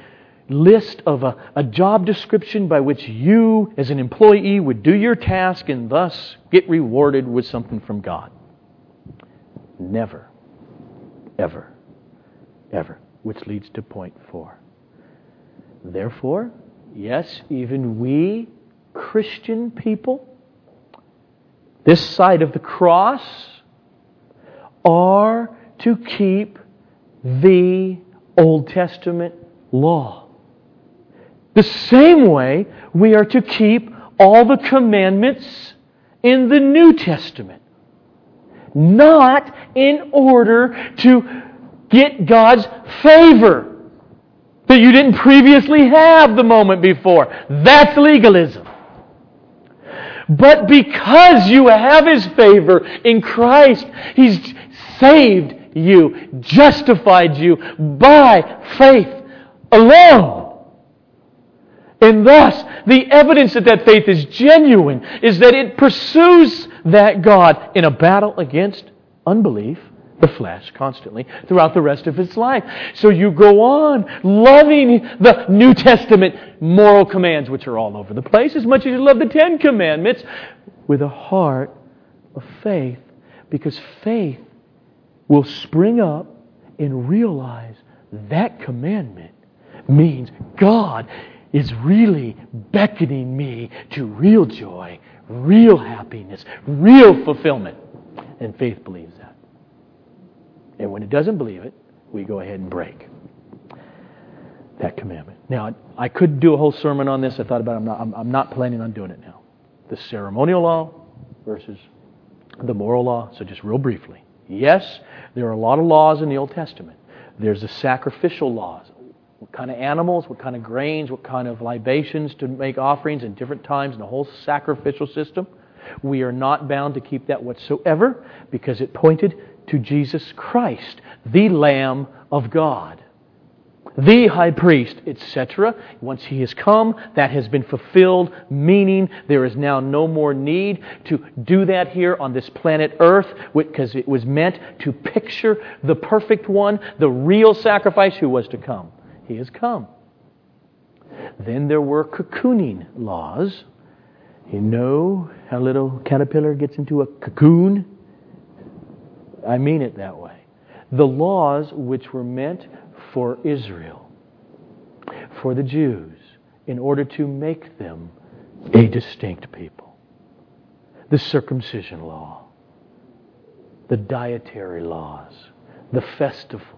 list of a, a job description by which you, as an employee, would do your task and thus get rewarded with something from God. Never, ever, ever. Which leads to point four. Therefore, yes, even we Christian people, this side of the cross, are to keep the Old Testament law. The same way we are to keep all the commandments in the New Testament. Not in order to get God's favor that you didn't previously have the moment before. That's legalism. But because you have His favor in Christ, He's saved you, justified you by faith alone. And thus, the evidence that that faith is genuine is that it pursues that God in a battle against unbelief, the flesh, constantly, throughout the rest of its life. So you go on loving the New Testament moral commands, which are all over the place, as much as you love the Ten Commandments, with a heart of faith, because faith will spring up and realize that commandment means God is really beckoning me to real joy, real happiness, real fulfillment. And faith believes that. And when it doesn't believe it, we go ahead and break that commandment. Now, I could do a whole sermon on this. I thought about it. I'm not, I'm, I'm not planning on doing it now. The ceremonial law versus the moral law. So, just real briefly. Yes, there are a lot of laws in the Old Testament. There's the sacrificial laws, what kind of animals, what kind of grains, what kind of libations to make offerings in different times in the whole sacrificial system. We are not bound to keep that whatsoever because it pointed to Jesus Christ, the Lamb of God, the high priest, etc. Once he has come, that has been fulfilled, meaning there is now no more need to do that here on this planet Earth because it was meant to picture the perfect one, the real sacrifice who was to come. He has come. Then there were cocooning laws. You know how a little caterpillar gets into a cocoon? I mean it that way. The laws which were meant for Israel, for the Jews, in order to make them a distinct people. The circumcision law, the dietary laws, the festivals,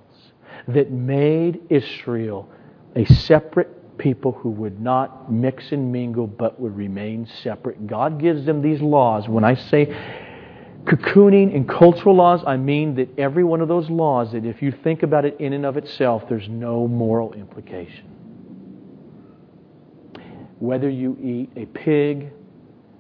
that made Israel a separate people who would not mix and mingle but would remain separate. God gives them these laws. When I say cocooning and cultural laws, I mean that every one of those laws, that if you think about it in and of itself, there's no moral implication. Whether you eat a pig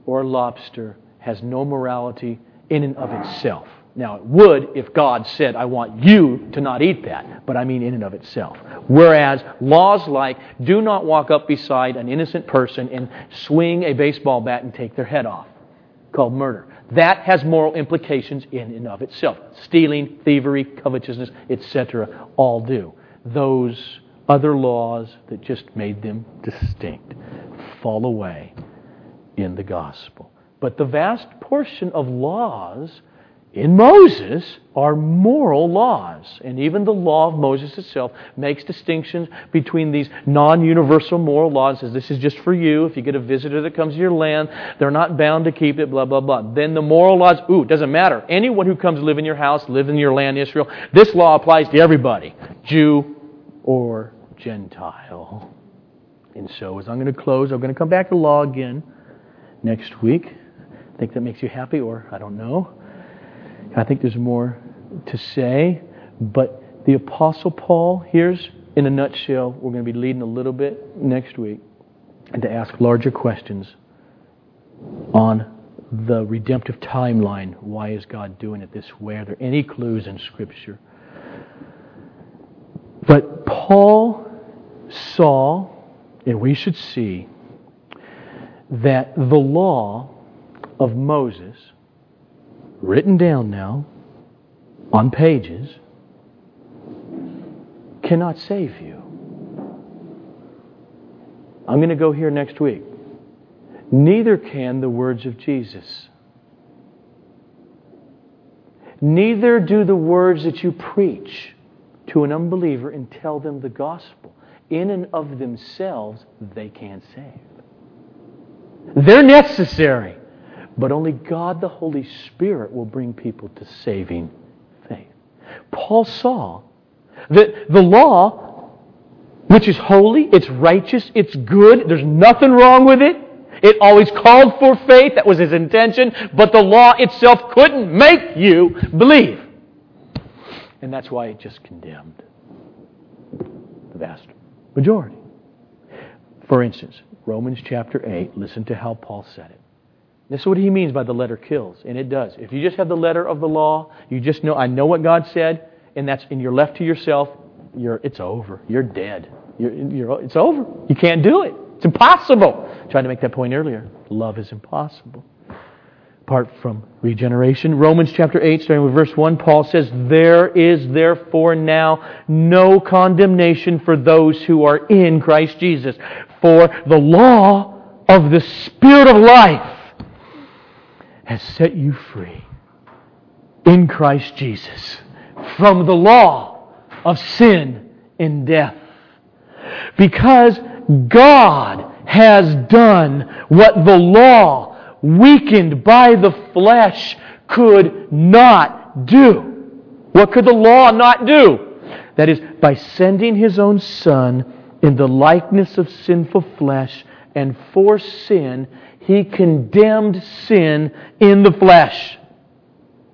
or a lobster has no morality in and of itself. Now, it would if God said, I want you to not eat that, but I mean in and of itself. Whereas laws like, do not walk up beside an innocent person and swing a baseball bat and take their head off, called murder. That has moral implications in and of itself. Stealing, thievery, covetousness, etc., all do. Those other laws that just made them distinct fall away in the gospel. But the vast portion of laws in Moses are moral laws. And even the law of Moses itself makes distinctions between these non universal moral laws. Says this is just for you. If you get a visitor that comes to your land, they're not bound to keep it, blah, blah, blah. Then the moral laws, ooh, it doesn't matter. Anyone who comes to live in your house, live in your land, Israel, this law applies to everybody, Jew or Gentile. And so, as I'm going to close, I'm going to come back to law again next week. I think that makes you happy, or I don't know. I think there's more to say, but the Apostle Paul, here's in a nutshell, we're going to be leading a little bit next week, and to ask larger questions on the redemptive timeline. Why is God doing it this way? Are there any clues in Scripture? But Paul saw, and we should see, that the law of Moses written down now on pages cannot save you. I'm going to go here next week. Neither can the words of Jesus. Neither do the words that you preach to an unbeliever and tell them the gospel. In and of themselves, they can't save. They're necessary. But only God the Holy Spirit will bring people to saving faith. Paul saw that the law, which is holy, it's righteous, it's good, there's nothing wrong with it. It always called for faith, that was his intention, but the law itself couldn't make you believe. And that's why it just condemned the vast majority. For instance, Romans chapter 8, listen to how Paul said it. This is what he means by the letter kills, and it does. If you just have the letter of the law, you just know, I know what God said, and that's, and you're left to yourself, you're, it's over. You're dead. You're, you're, it's over. You can't do it. It's impossible. I tried to make that point earlier. Love is impossible. Apart from regeneration. Romans chapter 8, starting with verse 1, Paul says, There is therefore now no condemnation for those who are in Christ Jesus. For the law of the Spirit of life has set you free in Christ Jesus from the law of sin and death. Because God has done what the law, weakened by the flesh, could not do. What could the law not do? That is, by sending His own Son in the likeness of sinful flesh and for sin, he condemned sin in the flesh.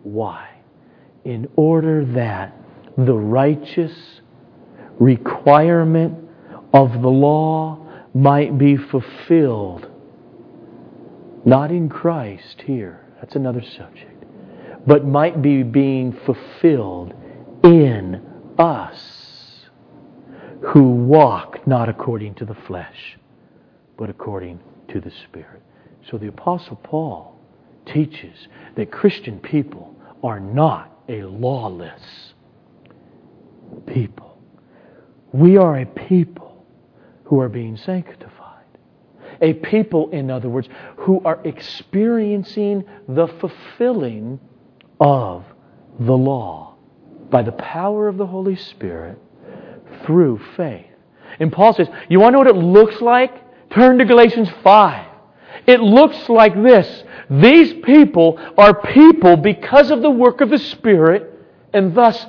Why? In order that the righteous requirement of the law might be fulfilled. Not in Christ here, that's another subject, but might be being fulfilled in us who walk not according to the flesh, but according to the Spirit. So the Apostle Paul teaches that Christian people are not a lawless people. We are a people who are being sanctified. A people, in other words, who are experiencing the fulfilling of the law by the power of the Holy Spirit through faith. And Paul says, You want to know what it looks like? Turn to Galatians 5. It looks like this. These people are people because of the work of the Spirit and thus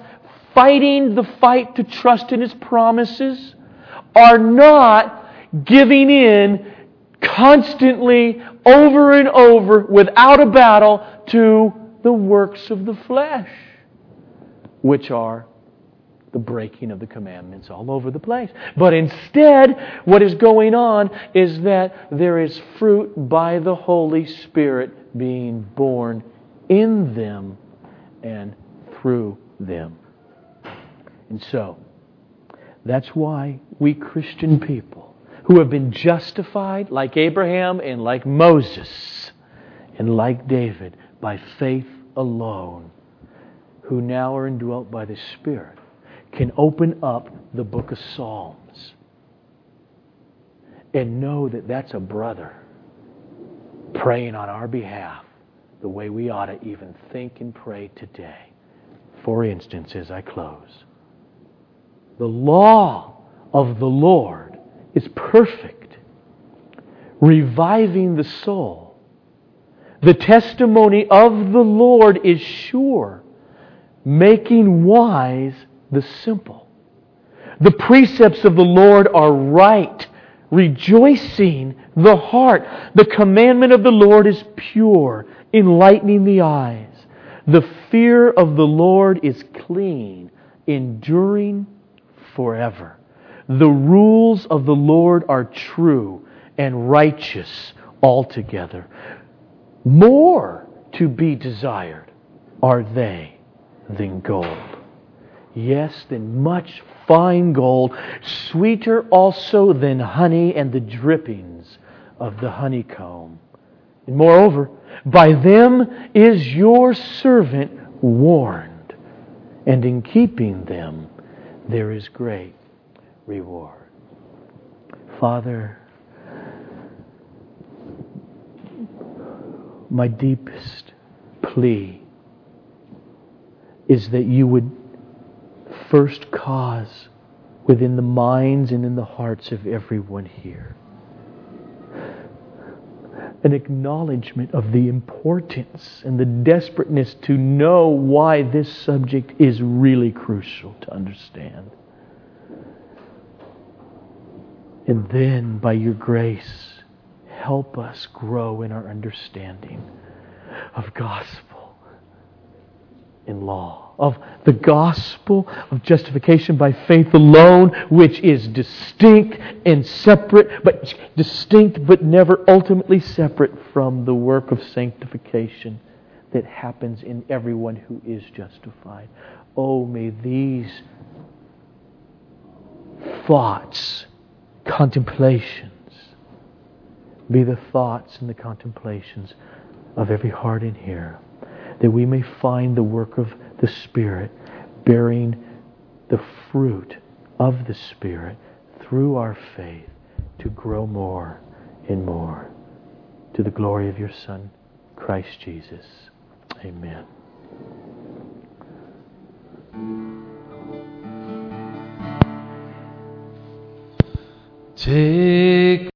fighting the fight to trust in His promises are not giving in constantly over and over without a battle to the works of the flesh, which are the breaking of the commandments all over the place. But instead, what is going on is that there is fruit by the Holy Spirit being borne in them and through them. And so, that's why we Christian people who have been justified like Abraham and like Moses and like David by faith alone, who now are indwelt by the Spirit, can open up the book of Psalms and know that that's a brother praying on our behalf the way we ought to even think and pray today. For instance, as I close, the law of the Lord is perfect, reviving the soul. The testimony of the Lord is sure, making wise the simple. The precepts of the Lord are right, rejoicing the heart. The commandment of the Lord is pure, enlightening the eyes. The fear of the Lord is clean, enduring forever. The rules of the Lord are true and righteous altogether. More to be desired are they than gold. Yes, than much fine gold, sweeter also than honey and the drippings of the honeycomb. And moreover, by them is your servant warned, and in keeping them there is great reward. Father, my deepest plea is that you would first cause within the minds and in the hearts of everyone here an acknowledgement of the importance and the desperateness to know why this subject is really crucial to understand. And then, by your grace, help us grow in our understanding of gospel in law of the gospel of justification by faith alone, which is distinct and separate, but distinct but never ultimately separate from the work of sanctification that happens in everyone who is justified. Oh, may these thoughts, contemplations, be the thoughts and the contemplations of every heart in here, that we may find the work of the Spirit, bearing the fruit of the Spirit through our faith to grow more and more to the glory of your Son, Christ Jesus. Amen.
Take